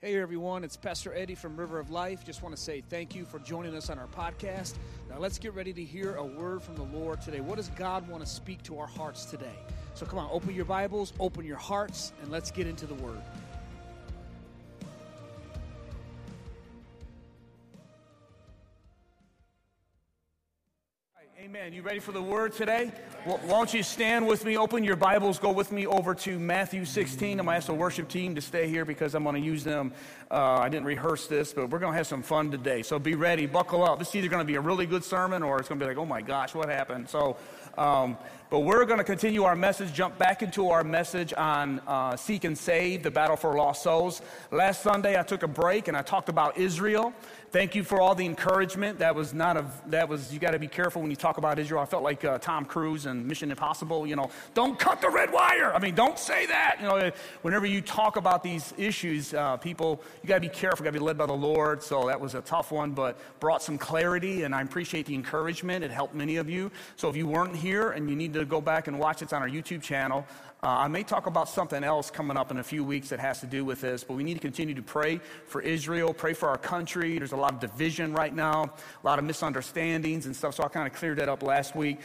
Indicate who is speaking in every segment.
Speaker 1: Hey everyone, it's Pastor Eddie from River of Life. Just want to say thank you for joining us on our podcast. Now let's get ready to hear a word from the Lord today. What does God want to speak to our hearts today? So come on, open your Bibles, open your hearts, and let's get into the word. Amen. You ready for the word today? Well, why don't you stand with me, open your Bibles, go with me over to Matthew 16. I'm going to ask the worship team to stay here because I'm going to use them. Uh, I didn't rehearse this, but we're going to have some fun today. So be ready, buckle up. This is either going to be a really good sermon or it's going to be like, oh my gosh, what happened? So, um, but we're going to continue our message, jump back into our message on uh, seek and save, the battle for lost souls. Last Sunday, I took a break and I talked about Israel. Thank you for all the encouragement. That was not a, that was, you got to be careful when you talk about Israel. I felt like uh, Tom Cruise and Mission Impossible, you know, don't cut the red wire. I mean, don't say that. You know, whenever you talk about these issues, uh, people, you got to be careful, got to be led by the Lord. So that was a tough one, but brought some clarity, and I appreciate the encouragement. It helped many of you. So if you weren't here and you need to go back and watch, it's on our YouTube channel. Uh, I may talk about something else coming up in a few weeks that has to do with this, but we need to continue to pray for Israel, pray for our country. There's a lot of division right now, a lot of misunderstandings and stuff, so I kind of cleared that up last week.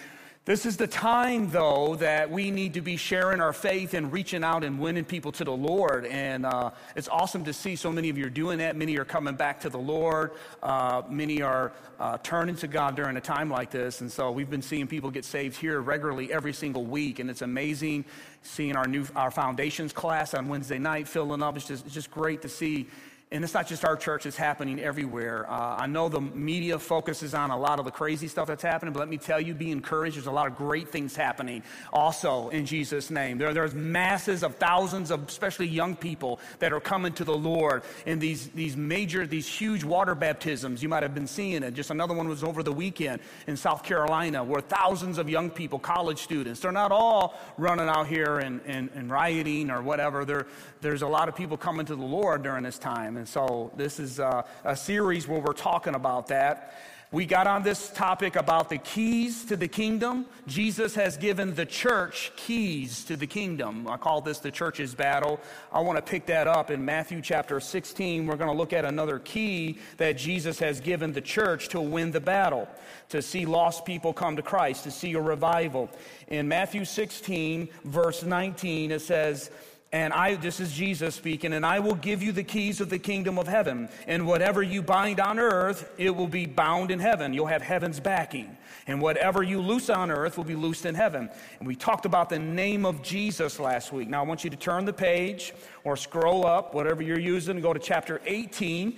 Speaker 1: This is the time, though, that we need to be sharing our faith and reaching out and winning people to the Lord. And uh, it's awesome to see so many of you are doing that. Many are coming back to the Lord. Uh, many are uh, turning to God during a time like this. And so we've been seeing people get saved here regularly every single week. And it's amazing seeing our new our foundations class on Wednesday night filling up. It's just, it's just great to see and it's not just our church, it's happening everywhere. Uh, I know the media focuses on a lot of the crazy stuff that's happening, but let me tell you, be encouraged. There's a lot of great things happening also in Jesus' name. There, there's masses of thousands of, especially young people, that are coming to the Lord in these, these major, these huge water baptisms. You might have been seeing it. Just another one was over the weekend in South Carolina, where thousands of young people, college students, they're not all running out here and, and, and rioting or whatever. There, there's a lot of people coming to the Lord during this time. And so this is a, a series where we're talking about that. We got on this topic about the keys to the kingdom. Jesus has given the church keys to the kingdom. I call this the church's battle. I want to pick that up in Matthew chapter 16. We're going to look at another key that Jesus has given the church to win the battle, to see lost people come to Christ, to see a revival. In Matthew 16, verse 19, it says, and I, this is Jesus speaking, and I will give you the keys of the kingdom of heaven. And whatever you bind on earth, it will be bound in heaven. You'll have heaven's backing. And whatever you loose on earth will be loosed in heaven. And we talked about the name of Jesus last week. Now I want you to turn the page or scroll up, whatever you're using, and go to chapter 18.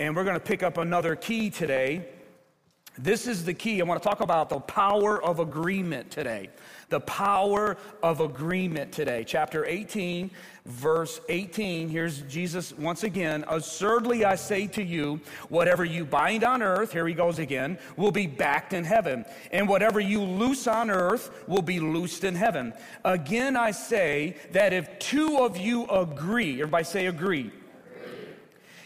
Speaker 1: And we're going to pick up another key today. This is the key. I want to talk about the power of agreement today. The power of agreement today. Chapter 18, verse 18. Here's Jesus once again. Assuredly, I say to you, whatever you bind on earth, here he goes again, will be backed in heaven. And whatever you loose on earth will be loosed in heaven. Again, I say that if two of you agree, everybody say agree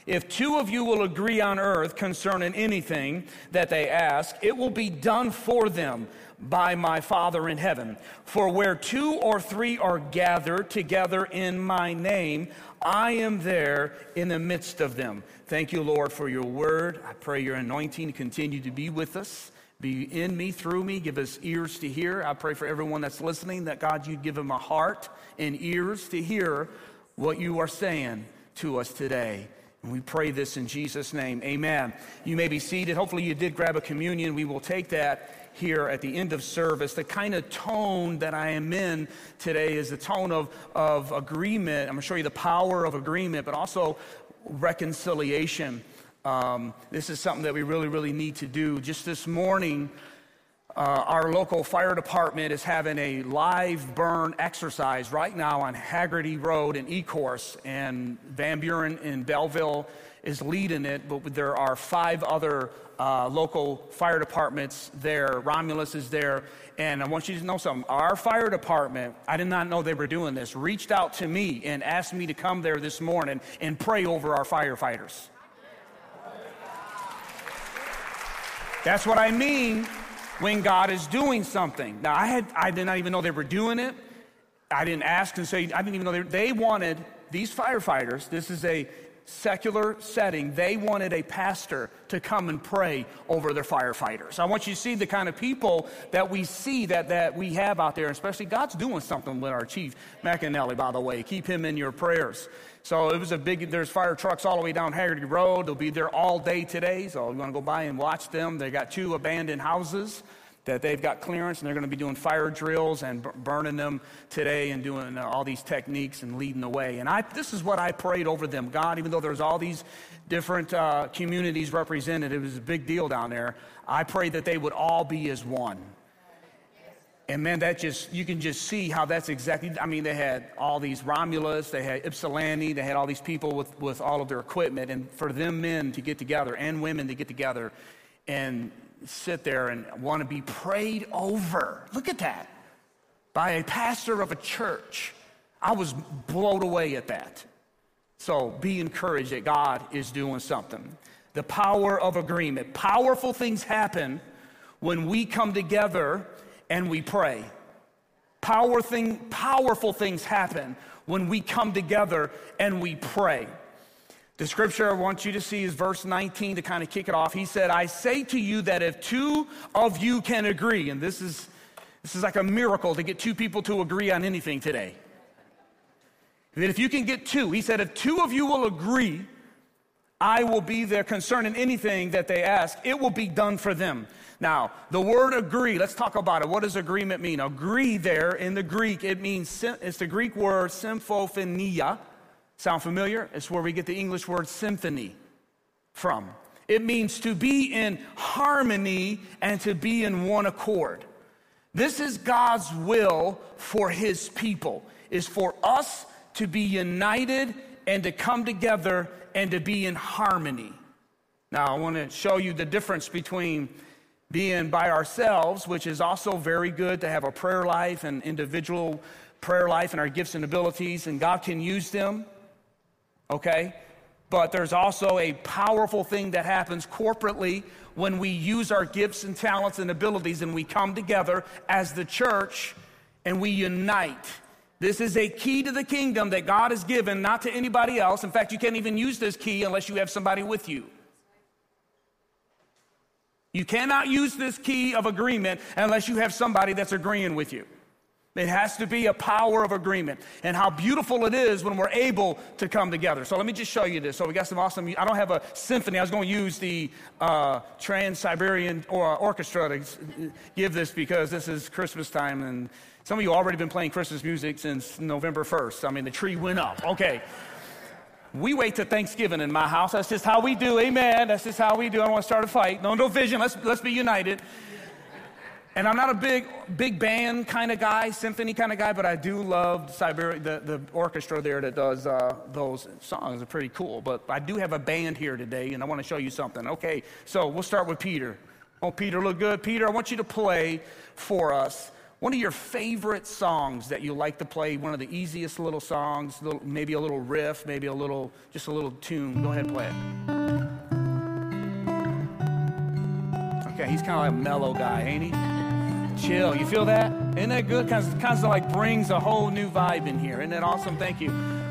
Speaker 1: if two of you will agree on earth concerning anything that they ask, it will be done for them by my Father in heaven. For where two or three are gathered together in my name, I am there in the midst of them. Thank you, Lord, for your word. I pray your anointing continue to be with us, be in me, through me, give us ears to hear. I pray for everyone that's listening that God, you'd give them a heart and ears to hear what you are saying to us today. And we pray this in Jesus' name. Amen. You may be seated. Hopefully, you did grab a communion. We will take that here at the end of service. The kind of tone that I am in today is the tone of, of agreement. I'm going to show you the power of agreement, but also reconciliation. Um, this is something that we really, really need to do. Just this morning, uh, our local fire department is having a live burn exercise right now on Haggerty Road in Ecorse, and Van Buren in Belleville is leading it, but there are five other uh, local fire departments there. Romulus is there, and I want you to know something. Our fire department, I did not know they were doing this, reached out to me and asked me to come there this morning and pray over our firefighters. That's what I mean when God is doing something. Now, I, had, I did not even know they were doing it. I didn't ask and say, I didn't even know they, they wanted these firefighters. This is a secular setting, they wanted a pastor to come and pray over their firefighters. I want you to see the kind of people that we see that, that we have out there, especially God's doing something with our chief, McAnally, by the way. Keep him in your prayers. So it was a big, there's fire trucks all the way down Haggerty Road. They'll be there all day today. So you want to go by and watch them. They got two abandoned houses that they've got clearance and they're going to be doing fire drills and burning them today and doing uh, all these techniques and leading the way. And I, this is what I prayed over them. God, even though there's all these different uh, communities represented, it was a big deal down there. I prayed that they would all be as one. And man, that just, you can just see how that's exactly, I mean, they had all these Romulus, they had Ypsilanti, they had all these people with, with all of their equipment. And for them men to get together and women to get together and sit there and want to be prayed over. Look at that. By a pastor of a church. I was blown away at that. So be encouraged that God is doing something. The power of agreement. Powerful things happen when we come together and we pray. Power thing, powerful things happen when we come together and we pray. The scripture I want you to see is verse 19 to kind of kick it off. He said, I say to you that if two of you can agree, and this is, this is like a miracle to get two people to agree on anything today. That if you can get two, he said, if two of you will agree, I will be there concerning anything that they ask. It will be done for them. Now, the word agree, let's talk about it. What does agreement mean? Agree there in the Greek, it means, it's the Greek word symphophonia Sound familiar? It's where we get the English word symphony from. It means to be in harmony and to be in one accord. This is God's will for his people is for us to be united and to come together and to be in harmony. Now, I want to show you the difference between being by ourselves, which is also very good to have a prayer life and individual prayer life and our gifts and abilities, and God can use them okay? But there's also a powerful thing that happens corporately when we use our gifts and talents and abilities and we come together as the church and we unite. This is a key to the kingdom that God has given, not to anybody else. In fact, you can't even use this key unless you have somebody with you. You cannot use this key of agreement unless you have somebody that's agreeing with you. It has to be a power of agreement. And how beautiful it is when we're able to come together. So let me just show you this. So we got some awesome, I don't have a symphony. I was going to use the uh, Trans Siberian Orchestra to give this because this is Christmas time. And some of you already been playing Christmas music since November 1st. I mean, the tree went up. Okay. We wait to Thanksgiving in my house. That's just how we do. Amen. That's just how we do. I don't want to start a fight. No division. Let's, let's be united. And I'm not a big, big band kind of guy, symphony kind of guy, but I do love Siberia, the, the orchestra there that does uh, those songs are pretty cool. But I do have a band here today, and I want to show you something. Okay, so we'll start with Peter. Oh, Peter, look good. Peter, I want you to play for us one of your favorite songs that you like to play, one of the easiest little songs, little, maybe a little riff, maybe a little, just a little tune. Go ahead and play it. Okay, he's kind of like a mellow guy, ain't he? chill. You feel that? Isn't that good? Kind of, kind of like brings a whole new vibe in here. Isn't that awesome? Thank you.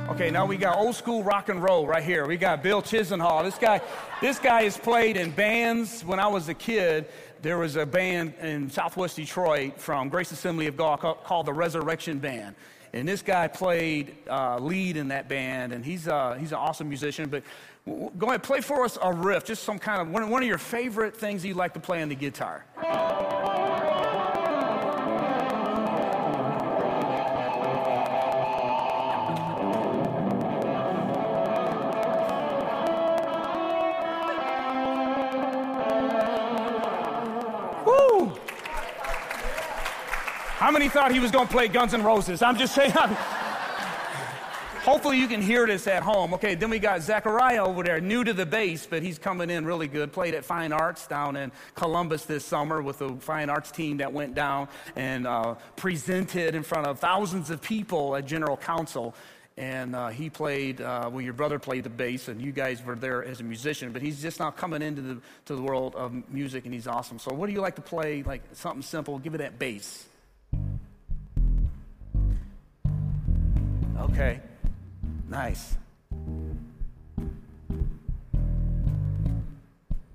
Speaker 1: Okay, now we got old school rock and roll right here. We got Bill Chisenhall. This guy, this guy has played in bands. When I was a kid, there was a band in Southwest Detroit from Grace Assembly of God called the Resurrection Band. And this guy played uh, lead in that band, and he's, uh, he's an awesome musician. But go ahead, play for us a riff, just some kind of one, one of your favorite things you like to play on the guitar. Many thought he was going to play Guns N' Roses? I'm just saying. I'm, hopefully you can hear this at home. Okay, then we got Zachariah over there, new to the bass, but he's coming in really good. Played at Fine Arts down in Columbus this summer with the Fine Arts team that went down and uh, presented in front of thousands of people at General Council and uh, he played uh, well your brother played the bass and you guys were there as a musician but he's just now coming into the, to the world of music and he's awesome so what do you like to play like something simple give it that bass Okay, nice.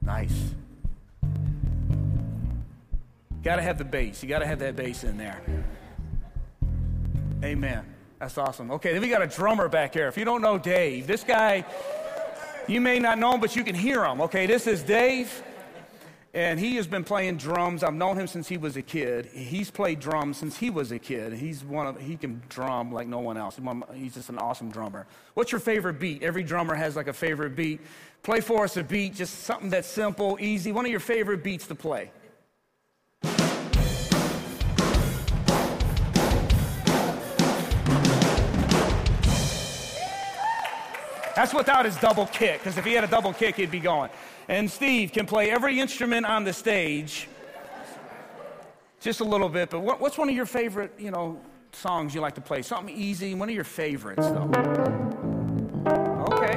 Speaker 1: Nice. Got to have the bass. You got to have that bass in there. Amen. That's awesome. Okay, then we got a drummer back here. If you don't know Dave, this guy, you may not know him, but you can hear him. Okay, this is Dave. And he has been playing drums. I've known him since he was a kid. He's played drums since he was a kid. He's one of he can drum like no one else. He's just an awesome drummer. What's your favorite beat? Every drummer has like a favorite beat. Play for us a beat, just something that's simple, easy. One of your favorite beats to play. That's without his double kick, because if he had a double kick, he'd be going. And Steve can play every instrument on the stage, just a little bit. But what, what's one of your favorite, you know, songs you like to play? Something easy. One of your favorites, though. Okay,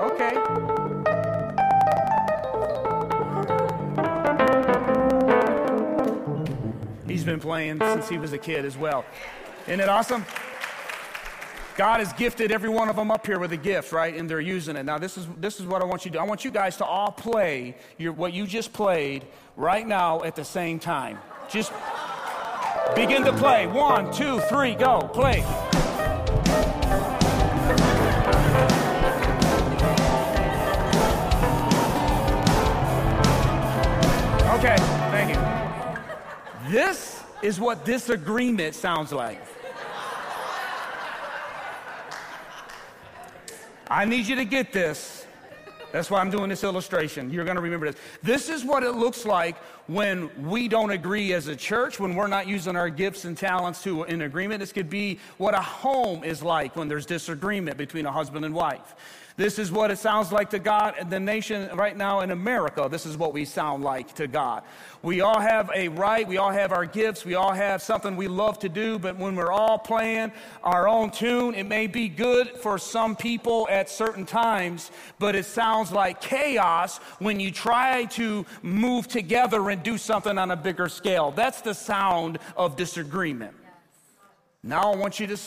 Speaker 1: okay. He's been playing since he was a kid as well. Isn't it awesome? God has gifted every one of them up here with a gift, right? And they're using it. Now, this is, this is what I want you to do. I want you guys to all play your, what you just played right now at the same time. Just begin to play. One, two, three, go. Play. Okay, thank you. This is what disagreement sounds like. I need you to get this. That's why I'm doing this illustration. You're going to remember this. This is what it looks like when we don't agree as a church, when we're not using our gifts and talents to in agreement. This could be what a home is like when there's disagreement between a husband and wife. This is what it sounds like to God and the nation right now in America. This is what we sound like to God. We all have a right, we all have our gifts, we all have something we love to do, but when we're all playing our own tune, it may be good for some people at certain times, but it sounds like chaos when you try to move together and do something on a bigger scale. That's the sound of disagreement. Now I want you to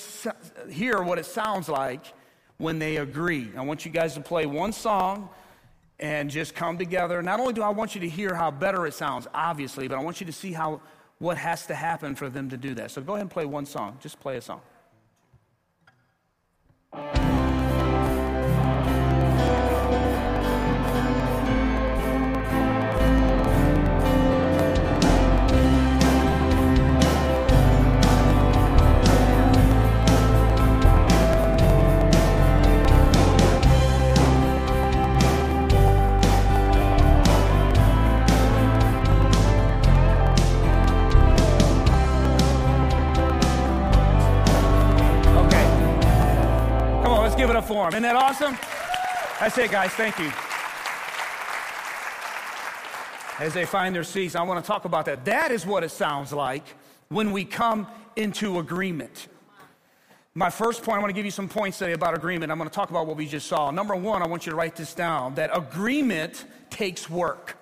Speaker 1: hear what it sounds like when they agree. I want you guys to play one song and just come together. Not only do I want you to hear how better it sounds, obviously, but I want you to see how what has to happen for them to do that. So go ahead and play one song. Just play a song. For them. Isn't that awesome? That's it, guys. Thank you. As they find their seats, I want to talk about that. That is what it sounds like when we come into agreement. My first point, I want to give you some points today about agreement. I'm going to talk about what we just saw. Number one, I want you to write this down that agreement takes work.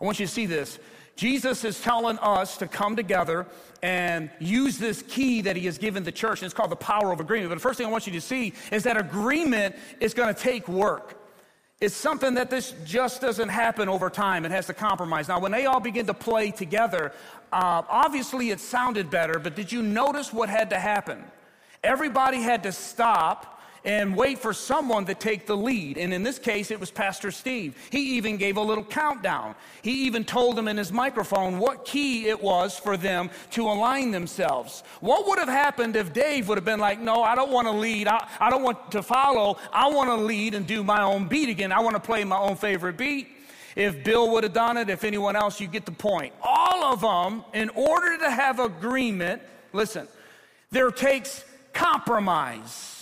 Speaker 1: I want you to see this. Jesus is telling us to come together and use this key that he has given the church, and it's called the power of agreement. But the first thing I want you to see is that agreement is going to take work. It's something that this just doesn't happen over time. It has to compromise. Now, when they all begin to play together, uh, obviously it sounded better, but did you notice what had to happen? Everybody had to stop and wait for someone to take the lead. And in this case, it was Pastor Steve. He even gave a little countdown. He even told them in his microphone what key it was for them to align themselves. What would have happened if Dave would have been like, No, I don't want to lead. I, I don't want to follow. I want to lead and do my own beat again. I want to play my own favorite beat. If Bill would have done it, if anyone else, you get the point. All of them, in order to have agreement, listen, there takes compromise.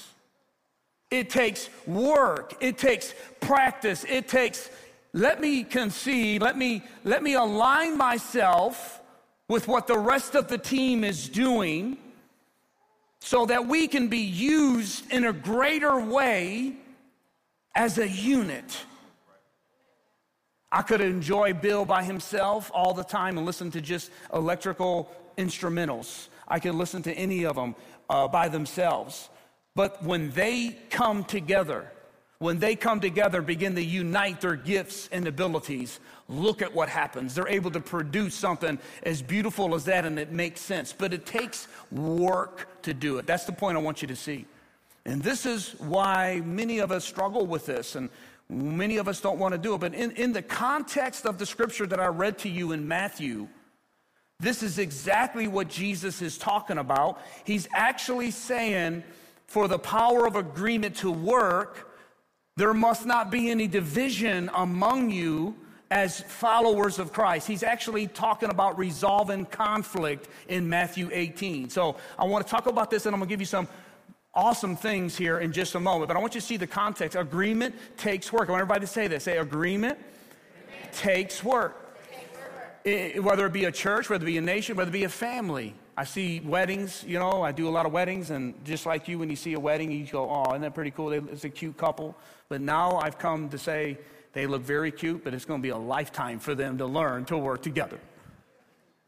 Speaker 1: It takes work. It takes practice. It takes, let me concede, let me, let me align myself with what the rest of the team is doing so that we can be used in a greater way as a unit. I could enjoy Bill by himself all the time and listen to just electrical instrumentals. I could listen to any of them uh, by themselves. But when they come together, when they come together, begin to unite their gifts and abilities, look at what happens. They're able to produce something as beautiful as that, and it makes sense. But it takes work to do it. That's the point I want you to see. And this is why many of us struggle with this, and many of us don't want to do it. But in, in the context of the scripture that I read to you in Matthew, this is exactly what Jesus is talking about. He's actually saying, for the power of agreement to work, there must not be any division among you as followers of Christ. He's actually talking about resolving conflict in Matthew 18. So I want to talk about this and I'm going to give you some awesome things here in just a moment. But I want you to see the context. Agreement takes work. I want everybody to say this. Say, agreement, agreement. takes work. It, whether it be a church, whether it be a nation, whether it be a family. I see weddings, you know, I do a lot of weddings, and just like you, when you see a wedding, you go, oh, isn't that pretty cool? It's a cute couple. But now I've come to say they look very cute, but it's going to be a lifetime for them to learn to work together.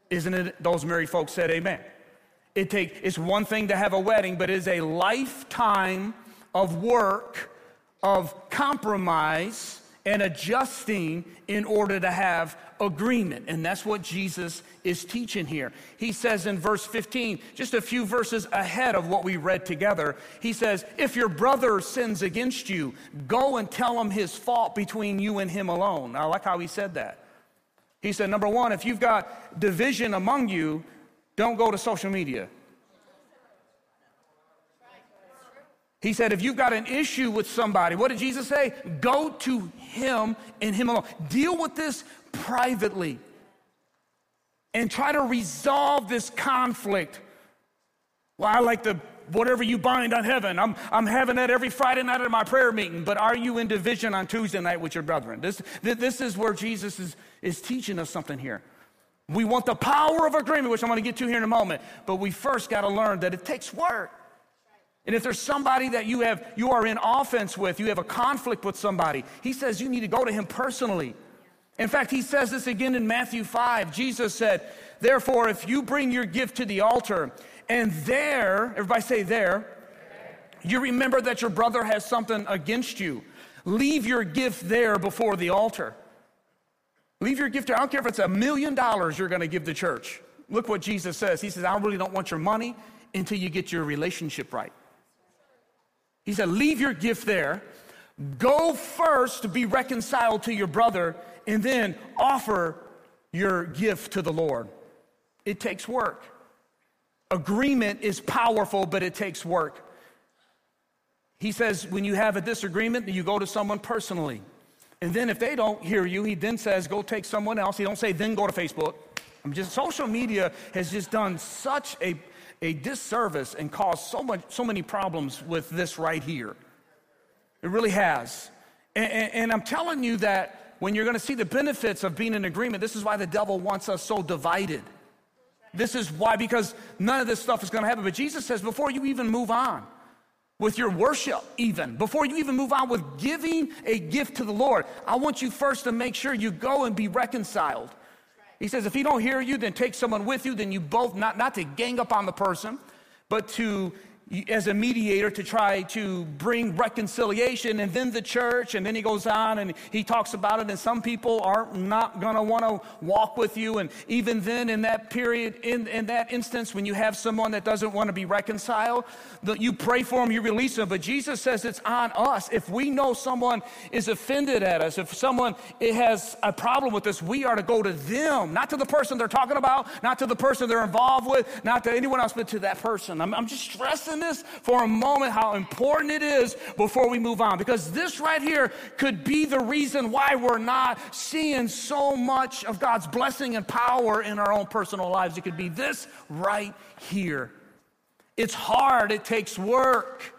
Speaker 1: Isn't it? Those married folks said amen. It take, it's one thing to have a wedding, but it is a lifetime of work, of compromise, and adjusting in order to have agreement. And that's what Jesus is teaching here. He says in verse 15, just a few verses ahead of what we read together, he says, If your brother sins against you, go and tell him his fault between you and him alone. I like how he said that. He said, Number one, if you've got division among you, don't go to social media. He said, if you've got an issue with somebody, what did Jesus say? Go to him and him alone. Deal with this privately and try to resolve this conflict. Well, I like the whatever you bind on heaven. I'm, I'm having that every Friday night at my prayer meeting, but are you in division on Tuesday night with your brethren? This, this is where Jesus is, is teaching us something here. We want the power of agreement, which I'm going to get to here in a moment, but we first got to learn that it takes work. And if there's somebody that you have you are in offense with, you have a conflict with somebody, he says you need to go to him personally. In fact, he says this again in Matthew 5. Jesus said, Therefore, if you bring your gift to the altar, and there, everybody say there, you remember that your brother has something against you, leave your gift there before the altar. Leave your gift there. I don't care if it's a million dollars you're going to give the church. Look what Jesus says. He says, I really don't want your money until you get your relationship right. He said, Leave your gift there. Go first to be reconciled to your brother, and then offer your gift to the Lord. It takes work. Agreement is powerful, but it takes work. He says, when you have a disagreement, you go to someone personally. And then if they don't hear you, he then says, go take someone else. He don't say, then go to Facebook. I'm just social media has just done such a a disservice and caused so, much, so many problems with this right here. It really has. And, and, and I'm telling you that when you're going to see the benefits of being in agreement, this is why the devil wants us so divided. This is why, because none of this stuff is going to happen. But Jesus says, before you even move on with your worship, even, before you even move on with giving a gift to the Lord, I want you first to make sure you go and be reconciled. He says, if he don't hear you, then take someone with you. Then you both, not, not to gang up on the person, but to as a mediator to try to bring reconciliation and then the church and then he goes on and he talks about it and some people are not going to want to walk with you. And even then in that period in, in that instance when you have someone that doesn't want to be reconciled that you pray for them you release them but jesus says it's on us. If we know someone is offended at us if someone has a problem with us we are to go to them. Not to the person they're talking about not to the person they're involved with not to anyone else but to that person. I'm, I'm just stressing this for a moment how important it is before we move on. Because this right here could be the reason why we're not seeing so much of God's blessing and power in our own personal lives. It could be this right here. It's hard, it takes work.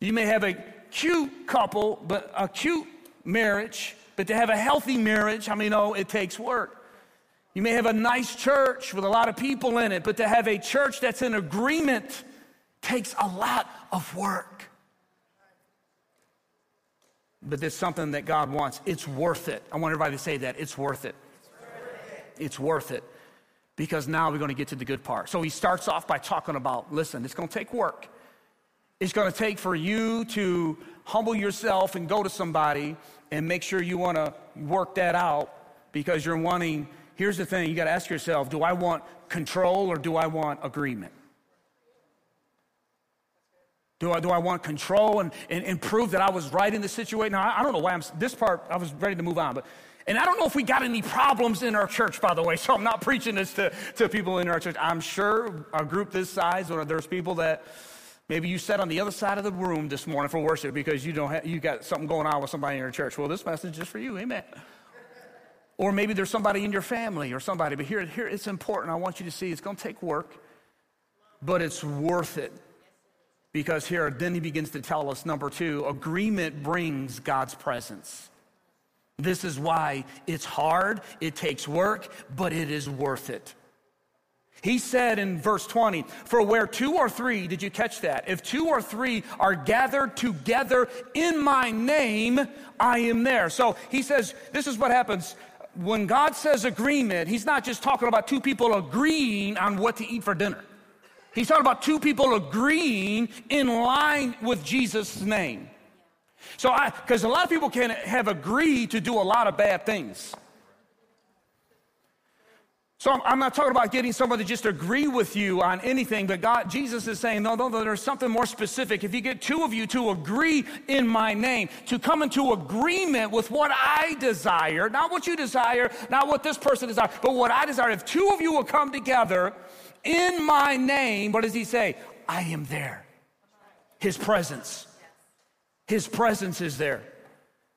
Speaker 1: You may have a cute couple, but a cute marriage, but to have a healthy marriage, how many know it takes work? You may have a nice church with a lot of people in it, but to have a church that's in agreement takes a lot of work. But it's something that God wants. It's worth it. I want everybody to say that. It's worth it. It's worth it. Because now we're going to get to the good part. So he starts off by talking about listen, it's going to take work. It's going to take for you to humble yourself and go to somebody and make sure you want to work that out because you're wanting. Here's the thing you got to ask yourself do I want control or do I want agreement? Do I, do I want control and, and, and prove that I was right in the situation? Now, I, I don't know why I'm, this part, I was ready to move on, but, and I don't know if we got any problems in our church, by the way, so I'm not preaching this to, to people in our church. I'm sure a group this size, or there's people that maybe you sat on the other side of the room this morning for worship because you, don't have, you got something going on with somebody in your church. Well, this message is for you, amen. Or maybe there's somebody in your family or somebody, but here, here it's important. I want you to see it's going to take work, but it's worth it because here, then he begins to tell us number two, agreement brings God's presence. This is why it's hard, it takes work, but it is worth it. He said in verse 20, For where two or three, did you catch that? If two or three are gathered together in my name, I am there. So he says, This is what happens. When God says agreement, he's not just talking about two people agreeing on what to eat for dinner. He's talking about two people agreeing in line with Jesus' name. So I, because a lot of people can have agreed to do a lot of bad things. So I'm, not talking about getting someone to just agree with you on anything, but God, Jesus is saying, no, no, no, there's something more specific. If you get two of you to agree in my name, to come into agreement with what I desire, not what you desire, not what this person desires, but what I desire. If two of you will come together in my name, what does he say? I am there. His presence. His presence is there.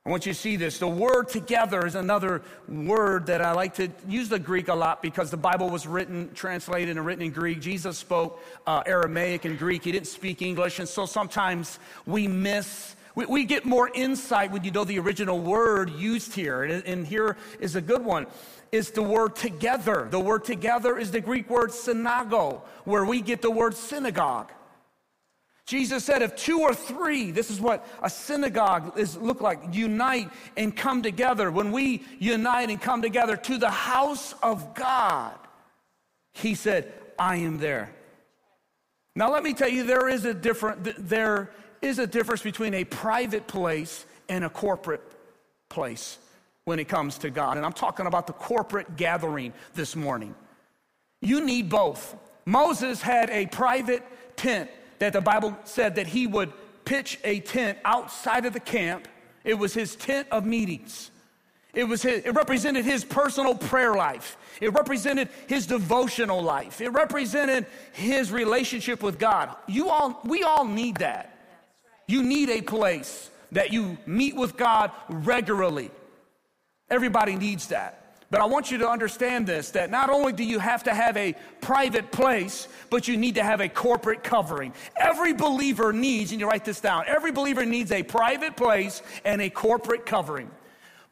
Speaker 1: I want you to see this. The word together is another word that I like to use the Greek a lot because the Bible was written, translated, and written in Greek. Jesus spoke uh, Aramaic and Greek. He didn't speak English. And so sometimes we miss, we, we get more insight when you know the original word used here. And, and here is a good one is the word together. The word together is the Greek word synago, where we get the word synagogue. Jesus said, if two or three, this is what a synagogue is look like, unite and come together. When we unite and come together to the house of God, he said, I am there. Now let me tell you, there is a different there is a difference between a private place and a corporate place when it comes to God. And I'm talking about the corporate gathering this morning. You need both. Moses had a private tent that the Bible said that he would pitch a tent outside of the camp. It was his tent of meetings. It, was his, it represented his personal prayer life. It represented his devotional life. It represented his relationship with God. You all, we all need that. You need a place that you meet with God regularly. Everybody needs that. But I want you to understand this that not only do you have to have a private place, but you need to have a corporate covering. Every believer needs, and you write this down, every believer needs a private place and a corporate covering.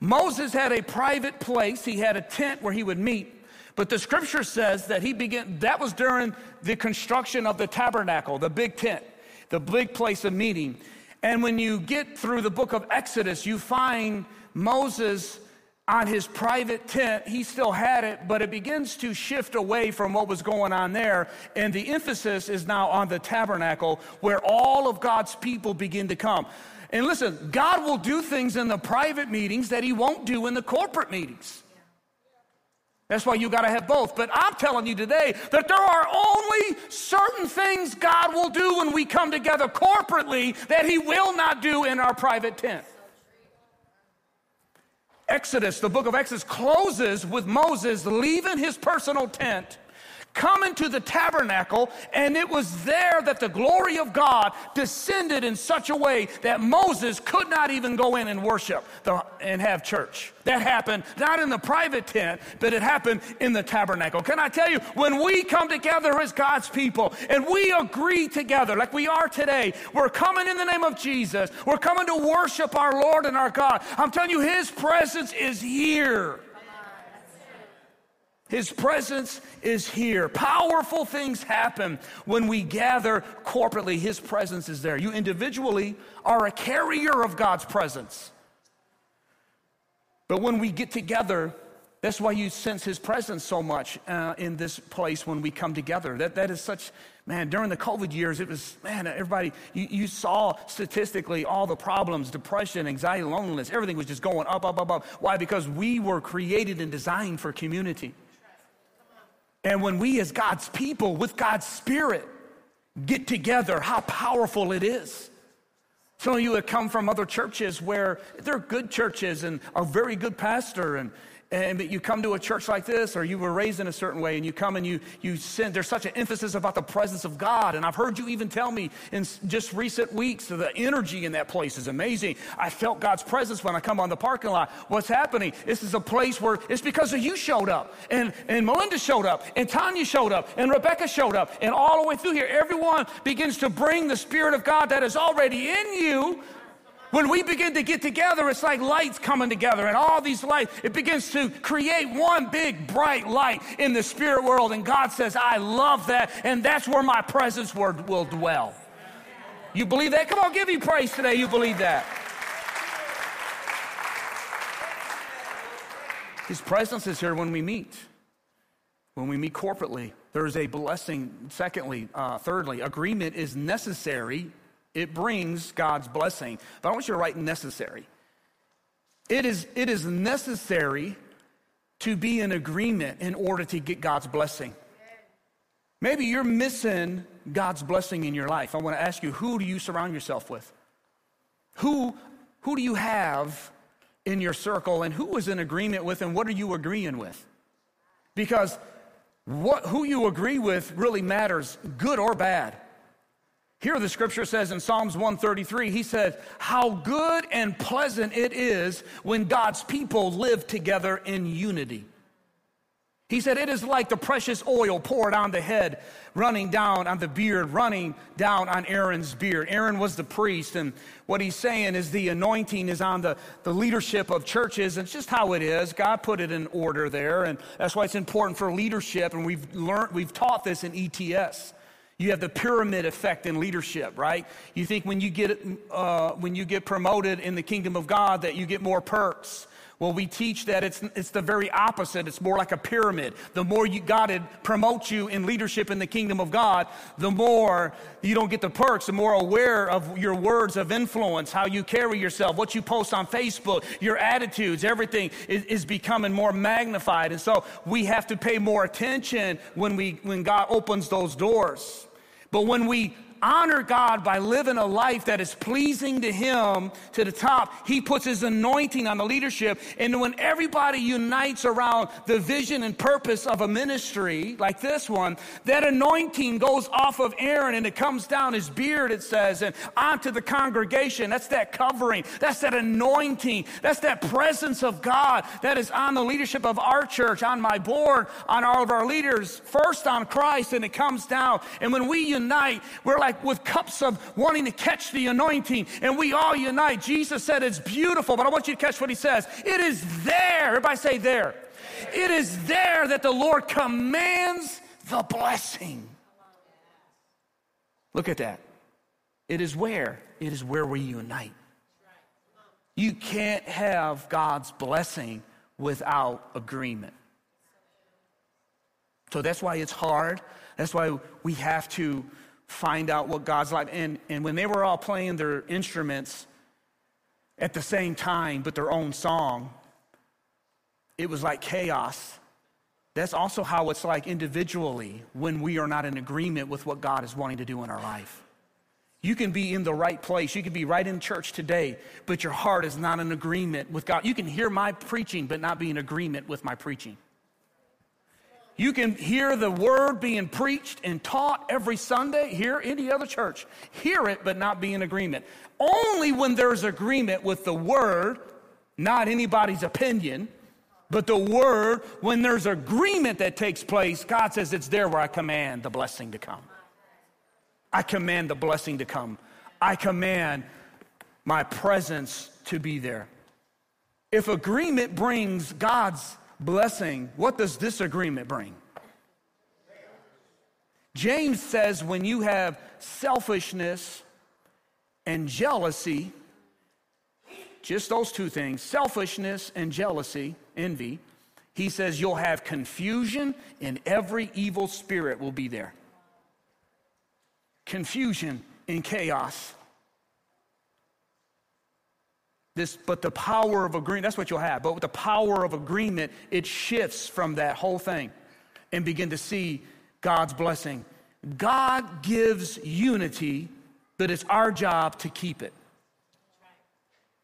Speaker 1: Moses had a private place, he had a tent where he would meet. But the scripture says that he began, that was during the construction of the tabernacle, the big tent, the big place of meeting. And when you get through the book of Exodus, you find Moses on his private tent, he still had it, but it begins to shift away from what was going on there. And the emphasis is now on the tabernacle where all of God's people begin to come. And listen, God will do things in the private meetings that he won't do in the corporate meetings. That's why you got to have both. But I'm telling you today that there are only certain things God will do when we come together corporately that he will not do in our private tent. Exodus, the book of Exodus, closes with Moses leaving his personal tent come into the tabernacle, and it was there that the glory of God descended in such a way that Moses could not even go in and worship the, and have church. That happened not in the private tent, but it happened in the tabernacle. Can I tell you, when we come together as God's people and we agree together, like we are today, we're coming in the name of Jesus, we're coming to worship our Lord and our God. I'm telling you, His presence is here. His presence is here. Powerful things happen when we gather corporately. His presence is there. You individually are a carrier of God's presence. But when we get together, that's why you sense His presence so much uh, in this place when we come together. That, that is such Man, during the COVID years, it was, man, everybody, you, you saw statistically all the problems depression, anxiety, loneliness, everything was just going up, up, up, up. Why? Because we were created and designed for community. And when we, as God's people, with God's Spirit, get together, how powerful it is. Some of you have come from other churches where they're good churches and a very good pastor and and you come to a church like this or you were raised in a certain way and you come and you, you sin, there's such an emphasis about the presence of God. And I've heard you even tell me in just recent weeks the energy in that place is amazing. I felt God's presence when I come on the parking lot. What's happening? This is a place where it's because of you showed up and, and Melinda showed up and Tanya showed up and Rebecca showed up and all the way through here, everyone begins to bring the Spirit of God that is already in you when we begin to get together, it's like lights coming together, and all these lights, it begins to create one big bright light in the spirit world. And God says, I love that, and that's where my presence word will dwell. You believe that? Come on, give me praise today. You believe that. His presence is here when we meet, when we meet corporately. There is a blessing. Secondly, uh, thirdly, agreement is necessary it brings God's blessing. But I want you to write necessary. It is, it is necessary to be in agreement in order to get God's blessing. Maybe you're missing God's blessing in your life. I want to ask you, who do you surround yourself with? Who, who do you have in your circle and who is in agreement with and what are you agreeing with? Because what, who you agree with really matters, good or bad. Here the scripture says in Psalms 133, he says, How good and pleasant it is when God's people live together in unity. He said, It is like the precious oil poured on the head, running down on the beard, running down on Aaron's beard. Aaron was the priest, and what he's saying is the anointing is on the, the leadership of churches. It's just how it is. God put it in order there, and that's why it's important for leadership, and we've learned, we've taught this in ETS. You have the pyramid effect in leadership, right? You think when you get uh, when you get promoted in the kingdom of God that you get more perks. Well, we teach that it's, it's the very opposite. It's more like a pyramid. The more you, God promotes you in leadership in the kingdom of God, the more you don't get the perks, the more aware of your words of influence, how you carry yourself, what you post on Facebook, your attitudes, everything is, is becoming more magnified. And so we have to pay more attention when, we, when God opens those doors. But when we honor God by living a life that is pleasing to Him to the top. He puts His anointing on the leadership. And when everybody unites around the vision and purpose of a ministry like this one, that anointing goes off of Aaron and it comes down his beard, it says, and onto the congregation. That's that covering. That's that anointing. That's that presence of God that is on the leadership of our church, on my board, on all of our leaders, first on Christ, and it comes down. And when we unite, we're like, like with cups of wanting to catch the anointing, and we all unite. Jesus said it's beautiful, but I want you to catch what he says. It is there. Everybody say there. It is there that the Lord commands the blessing. Look at that. It is where? It is where we unite. You can't have God's blessing without agreement. So that's why it's hard. That's why we have to find out what God's like. And, and when they were all playing their instruments at the same time, but their own song, it was like chaos. That's also how it's like individually when we are not in agreement with what God is wanting to do in our life. You can be in the right place. You can be right in church today, but your heart is not in agreement with God. You can hear my preaching, but not be in agreement with my preaching. You can hear the word being preached and taught every Sunday, here, any other church. Hear it, but not be in agreement. Only when there's agreement with the word, not anybody's opinion, but the word, when there's agreement that takes place, God says it's there where I command the blessing to come. I command the blessing to come. I command my presence to be there. If agreement brings God's blessing, what does disagreement bring? James says when you have selfishness and jealousy, just those two things, selfishness and jealousy, envy, he says you'll have confusion and every evil spirit will be there. confusion and chaos. This, but the power of agreement, that's what you'll have. But with the power of agreement, it shifts from that whole thing and begin to see God's blessing. God gives unity, but it's our job to keep it.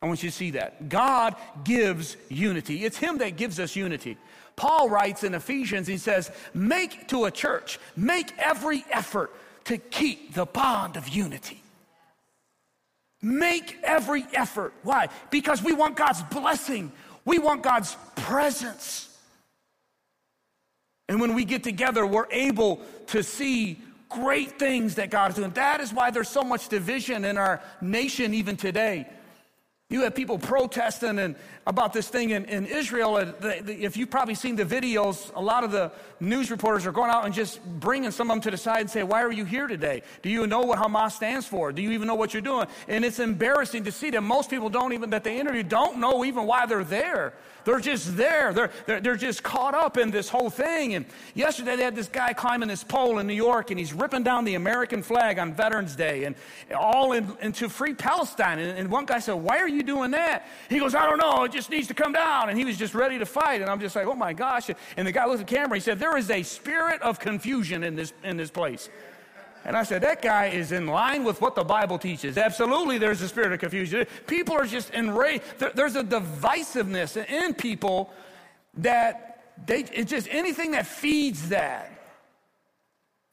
Speaker 1: I want you to see that. God gives unity. It's Him that gives us unity. Paul writes in Ephesians, he says, Make to a church, make every effort to keep the bond of unity. Make every effort. Why? Because we want God's blessing, we want God's presence. And when we get together, we're able to see great things that God is doing. That is why there's so much division in our nation even today. You have people protesting and about this thing in, in Israel. if you've probably seen the videos, a lot of the news reporters are going out and just bringing some of them to the side and say, Why are you here today? Do you know what Hamas stands for? Do you even know what you're doing? And it's embarrassing to see that most people don't even, that they interview, don't know even why they're there. They're just there. They're, they're, they're just caught up in this whole thing. And yesterday they had this guy climbing this pole in New York and he's ripping down the American flag on Veterans Day and all in, into free Palestine. And, and one guy said, Why are you doing that? He goes, I don't know. It just needs to come down. And he was just ready to fight. And I'm just like, Oh my gosh. And the guy looked at the camera. He said, There is a spirit of confusion in this, in this place. And I said, that guy is in line with what the Bible teaches. Absolutely, there's a spirit of confusion. People are just enraged. There's a divisiveness in people that they, it's just anything that feeds that.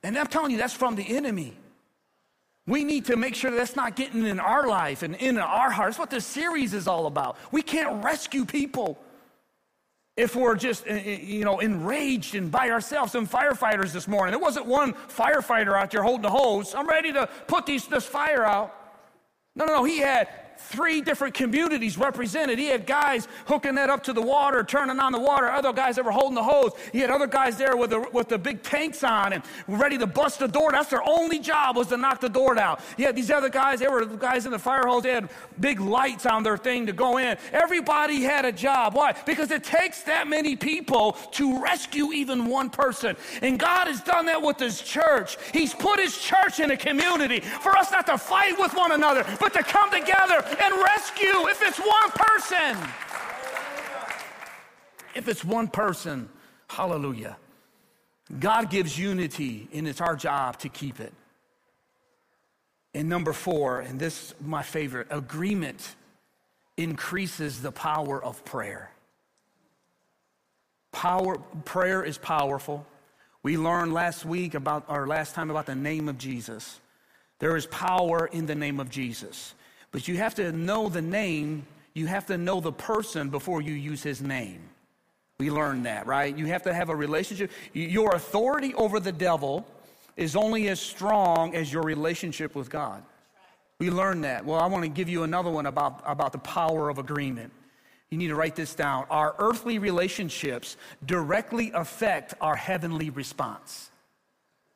Speaker 1: And I'm telling you, that's from the enemy. We need to make sure that's not getting in our life and in our hearts. That's what this series is all about. We can't rescue people if we're just eh, eh, you know enraged and by ourselves some firefighters this morning. There wasn't one firefighter out there holding the hose. I'm ready to put these, this fire out. No no no he had three different communities represented. He had guys hooking that up to the water, turning on the water, other guys that were holding the hose. He had other guys there with the, with the big tanks on and ready to bust the door. That's their only job was to knock the door down. He had these other guys, they were the guys in the fire hose, they had big lights on their thing to go in. Everybody had a job. Why? Because it takes that many people to rescue even one person. And God has done that with his church. He's put his church in a community for us not to fight with one another, but to come together and rescue if it's one person. If it's one person, hallelujah. God gives unity, and it's our job to keep it. And number four, and this is my favorite agreement increases the power of prayer. Power, prayer is powerful. We learned last week about, our last time about the name of Jesus. There is power in the name of Jesus. But you have to know the name, you have to know the person before you use his name. We learned that, right? You have to have a relationship. Your authority over the devil is only as strong as your relationship with God. We learned that. Well, I want to give you another one about, about the power of agreement. You need to write this down. Our earthly relationships directly affect our heavenly response.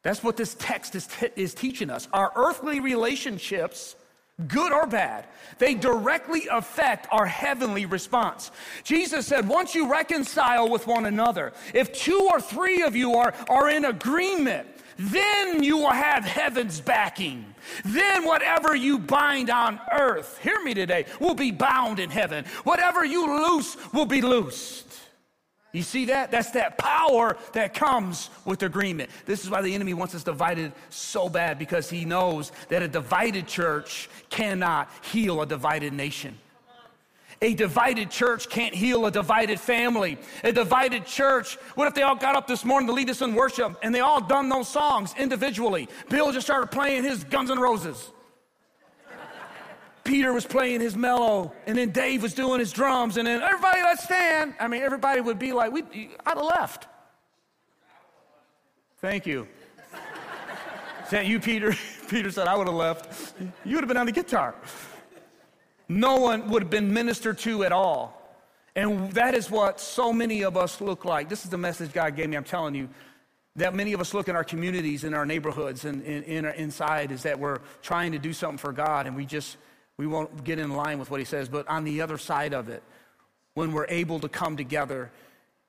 Speaker 1: That's what this text is, t- is teaching us. Our earthly relationships good or bad, they directly affect our heavenly response. Jesus said, once you reconcile with one another, if two or three of you are, are in agreement, then you will have heaven's backing. Then whatever you bind on earth, hear me today, will be bound in heaven. Whatever you loose will be loosed. You see that? That's that power that comes with agreement. This is why the enemy wants us divided so bad because he knows that a divided church cannot heal a divided nation. A divided church can't heal a divided family. A divided church, what if they all got up this morning to lead us in worship and they all done those songs individually? Bill just started playing his Guns N' Roses. Peter was playing his mellow, and then Dave was doing his drums, and then everybody, let's stand. I mean, everybody would be like, we, I'd have left. Thank you. Is that you, Peter? Peter said, I would have left. You would have been on the guitar. No one would have been ministered to at all. And that is what so many of us look like. This is the message God gave me, I'm telling you. That many of us look in our communities, in our neighborhoods, and in, in, in inside is that we're trying to do something for God, and we just, we won't get in line with what he says, but on the other side of it, when we're able to come together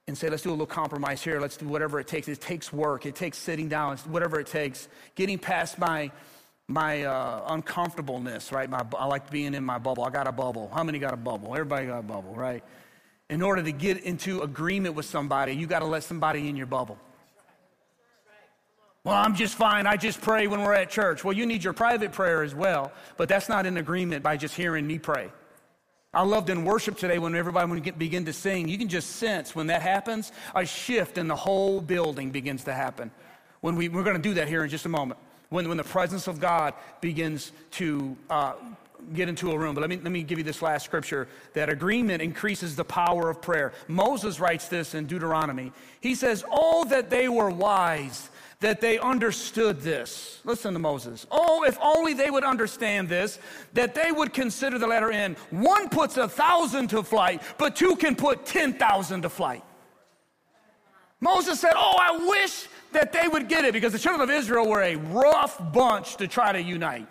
Speaker 1: and say, let's do a little compromise here, let's do whatever it takes. It takes work, it takes sitting down, whatever it takes. Getting past my my uh, uncomfortableness, right? My, I like being in my bubble. I got a bubble. How many got a bubble? Everybody got a bubble, right? In order to get into agreement with somebody, you got to let somebody in your bubble. Well, I'm just fine. I just pray when we're at church. Well, you need your private prayer as well, but that's not in agreement by just hearing me pray. I loved in worship today when everybody would begin to sing. You can just sense when that happens, a shift in the whole building begins to happen. When we, we're going to do that here in just a moment. When, when the presence of God begins to uh, get into a room. But let me, let me give you this last scripture that agreement increases the power of prayer. Moses writes this in Deuteronomy. He says, Oh, that they were wise that they understood this. Listen to Moses. Oh, if only they would understand this, that they would consider the letter N. One puts a thousand to flight, but two can put 10,000 to flight. Moses said, Oh, I wish that they would get it because the children of Israel were a rough bunch to try to unite.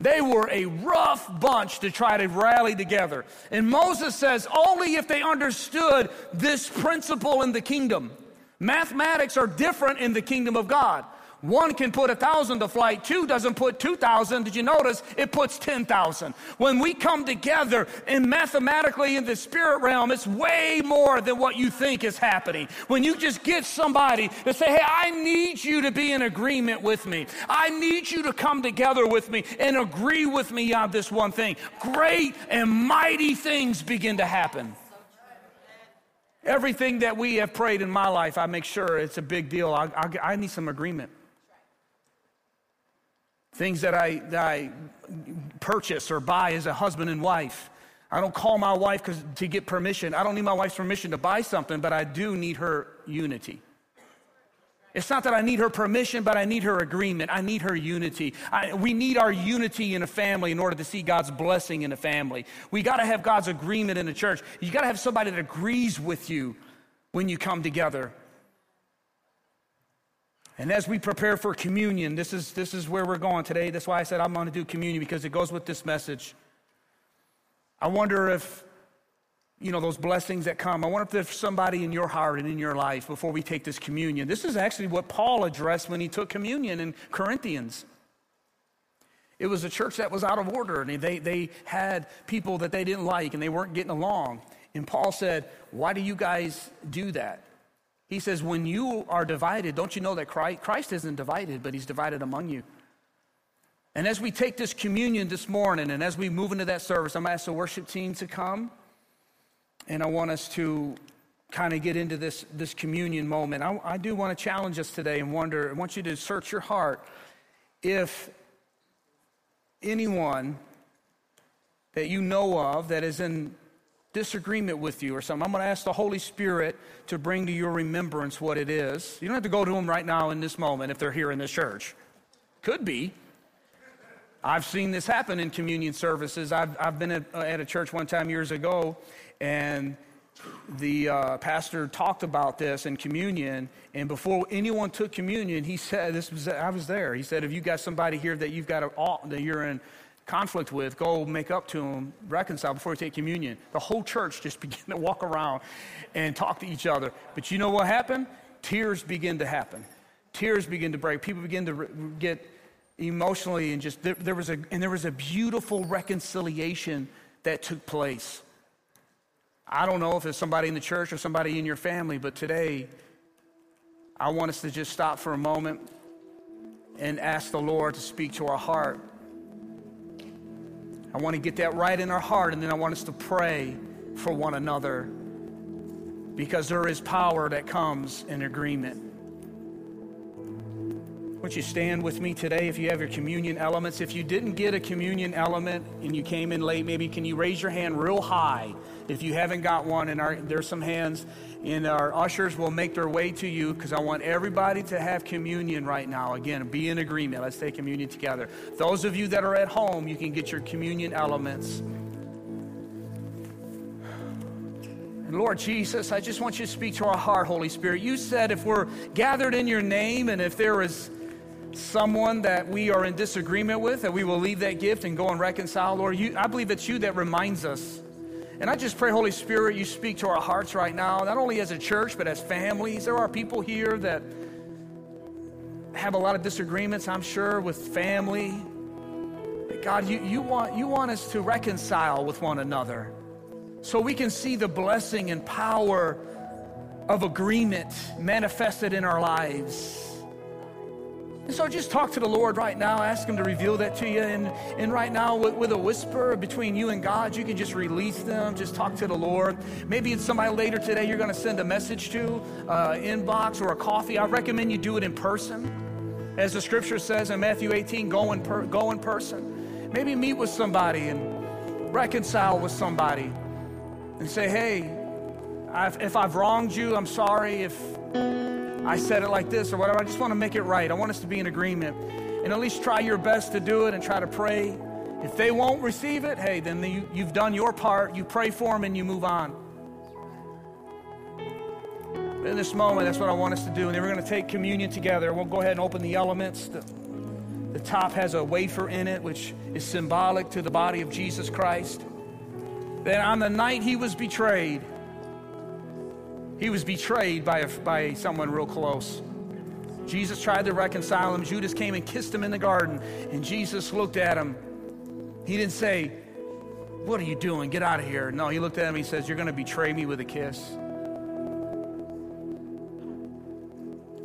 Speaker 1: They were a rough bunch to try to rally together. And Moses says, only if they understood this principle in the kingdom. Mathematics are different in the kingdom of God. One can put a thousand to flight, two doesn't put 2,000. Did you notice? It puts 10,000. When we come together and mathematically in the spirit realm, it's way more than what you think is happening. When you just get somebody to say, hey, I need you to be in agreement with me. I need you to come together with me and agree with me on this one thing. Great and mighty things begin to happen. Everything that we have prayed in my life, I make sure it's a big deal. I, I, I need some agreement. Things that I, that I purchase or buy as a husband and wife. I don't call my wife to get permission. I don't need my wife's permission to buy something, but I do need her unity. It's not that I need her permission, but I need her agreement. I need her unity. I, we need our unity in a family in order to see God's blessing in a family. We got to have God's agreement in the church. You got to have somebody that agrees with you when you come together. And as we prepare for communion, this is, this is where we're going today. That's why I said I'm going to do communion because it goes with this message. I wonder if you know, those blessings that come. I wonder if there's somebody in your heart and in your life before we take this communion. This is actually what Paul addressed when he took communion in Corinthians. It was a church that was out of order, and they, they had people that they didn't like, and they weren't getting along. And Paul said, Why do you guys do that? He says, When you are divided, don't you know that Christ, Christ isn't divided, but he's divided among you? And as we take this communion this morning, and as we move into that service, I'm going to ask the worship team to come. And I want us to kind of get into this, this communion moment. I, I do want to challenge us today and wonder, I want you to search your heart if anyone that you know of that is in disagreement with you or something, I'm going to ask the Holy Spirit to bring to your remembrance what it is. You don't have to go to them right now in this moment if they're here in this church. Could be. I've seen this happen in communion services. I've, I've been at, at a church one time years ago, and the uh, pastor talked about this in communion, and before anyone took communion, he said, "This was I was there." He said, "If you got somebody here that you've got a, that you're in conflict with, go make up to them, reconcile before you take communion." The whole church just began to walk around and talk to each other. But you know what happened? Tears begin to happen. Tears begin to break. People begin to re- get emotionally and just there, there was a and there was a beautiful reconciliation that took place. I don't know if it's somebody in the church or somebody in your family, but today I want us to just stop for a moment and ask the Lord to speak to our heart. I want to get that right in our heart, and then I want us to pray for one another because there is power that comes in agreement. Would you stand with me today if you have your communion elements? If you didn't get a communion element and you came in late, maybe can you raise your hand real high if you haven't got one? And our, there's some hands, and our ushers will make their way to you because I want everybody to have communion right now. Again, be in agreement. Let's take communion together. Those of you that are at home, you can get your communion elements. Lord Jesus, I just want you to speak to our heart, Holy Spirit. You said if we're gathered in your name and if there is someone that we are in disagreement with, that we will leave that gift and go and reconcile. Lord, you, I believe it's you that reminds us. And I just pray, Holy Spirit, you speak to our hearts right now, not only as a church, but as families. There are people here that have a lot of disagreements, I'm sure, with family. God, you, you, want, you want us to reconcile with one another so we can see the blessing and power of agreement manifested in our lives. And so just talk to the Lord right now. Ask Him to reveal that to you. And, and right now, with, with, a whisper between you and God, you can just release them. Just talk to the Lord. Maybe it's somebody later today you're going to send a message to, uh, inbox or a coffee. I recommend you do it in person. As the scripture says in Matthew 18, go in, per, go in person. Maybe meet with somebody and reconcile with somebody and say, hey, I've, if I've wronged you, I'm sorry. If I said it like this or whatever, I just want to make it right. I want us to be in agreement. And at least try your best to do it and try to pray. If they won't receive it, hey, then you, you've done your part. You pray for them and you move on. in this moment, that's what I want us to do. And then we're going to take communion together. We'll go ahead and open the elements. The, the top has a wafer in it, which is symbolic to the body of Jesus Christ. Then on the night he was betrayed, he was betrayed by, a, by someone real close. Jesus tried to reconcile him. Judas came and kissed him in the garden, and Jesus looked at him. He didn't say, What are you doing? Get out of here. No, he looked at him. He says, You're going to betray me with a kiss.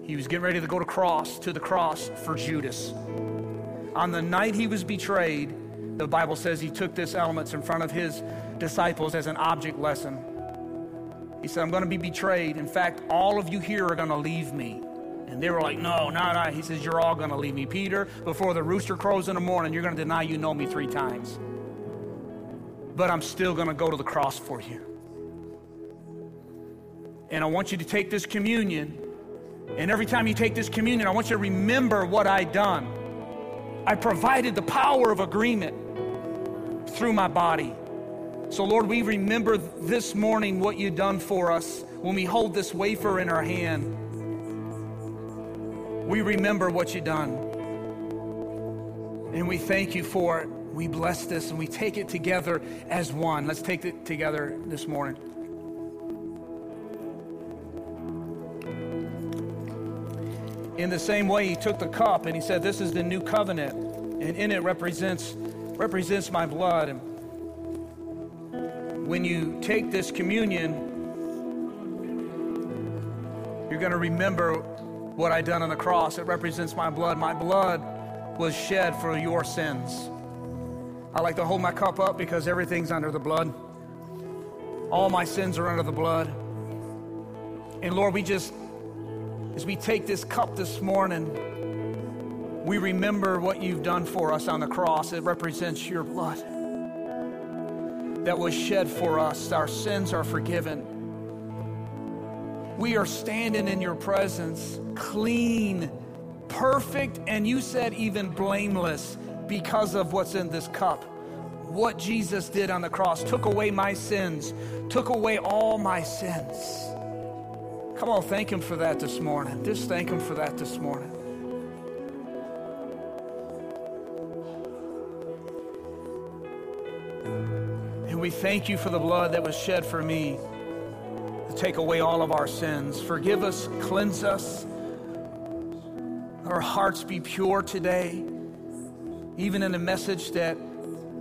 Speaker 1: He was getting ready to go to cross to the cross for Judas. On the night he was betrayed, the Bible says he took this elements in front of his disciples as an object lesson. He said, I'm going to be betrayed. In fact, all of you here are going to leave me. And they were like, No, not I. He says, You're all going to leave me. Peter, before the rooster crows in the morning, you're going to deny you know me three times. But I'm still going to go to the cross for you. And I want you to take this communion. And every time you take this communion, I want you to remember what I done. I provided the power of agreement through my body. So, Lord, we remember this morning what you've done for us when we hold this wafer in our hand. We remember what you've done. And we thank you for it. We bless this and we take it together as one. Let's take it together this morning. In the same way, he took the cup and he said, This is the new covenant, and in it represents, represents my blood. And when you take this communion, you're going to remember what I done on the cross. It represents my blood. My blood was shed for your sins. I like to hold my cup up because everything's under the blood. All my sins are under the blood. And Lord, we just, as we take this cup this morning, we remember what you've done for us on the cross. It represents your blood that was shed for us. Our sins are forgiven. We are standing in your presence, clean, perfect, and you said even blameless because of what's in this cup. What Jesus did on the cross took away my sins, took away all my sins. Come on, thank Him for that this morning. Just thank Him for that this morning. And we thank you for the blood that was shed for me to take away all of our sins. Forgive us, cleanse us. Our hearts be pure today. Even in a message that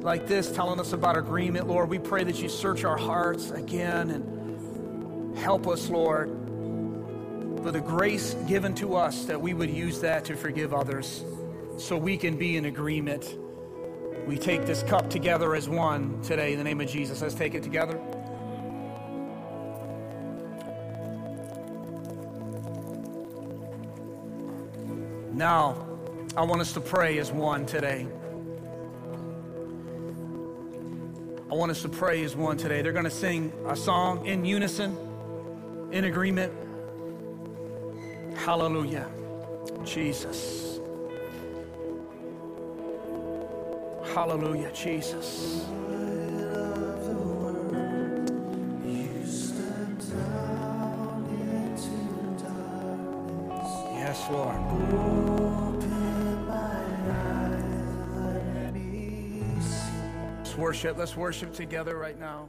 Speaker 1: like this telling us about agreement, Lord, we pray that you search our hearts again and help us, Lord, for the grace given to us that we would use that to forgive others so we can be in agreement we take this cup together as one today in the name of Jesus. Let's take it together. Now, I want us to pray as one today. I want us to pray as one today. They're going to sing a song in unison, in agreement. Hallelujah. Jesus. Hallelujah, Jesus. Yes, Lord. Let's worship. Let's worship together right now.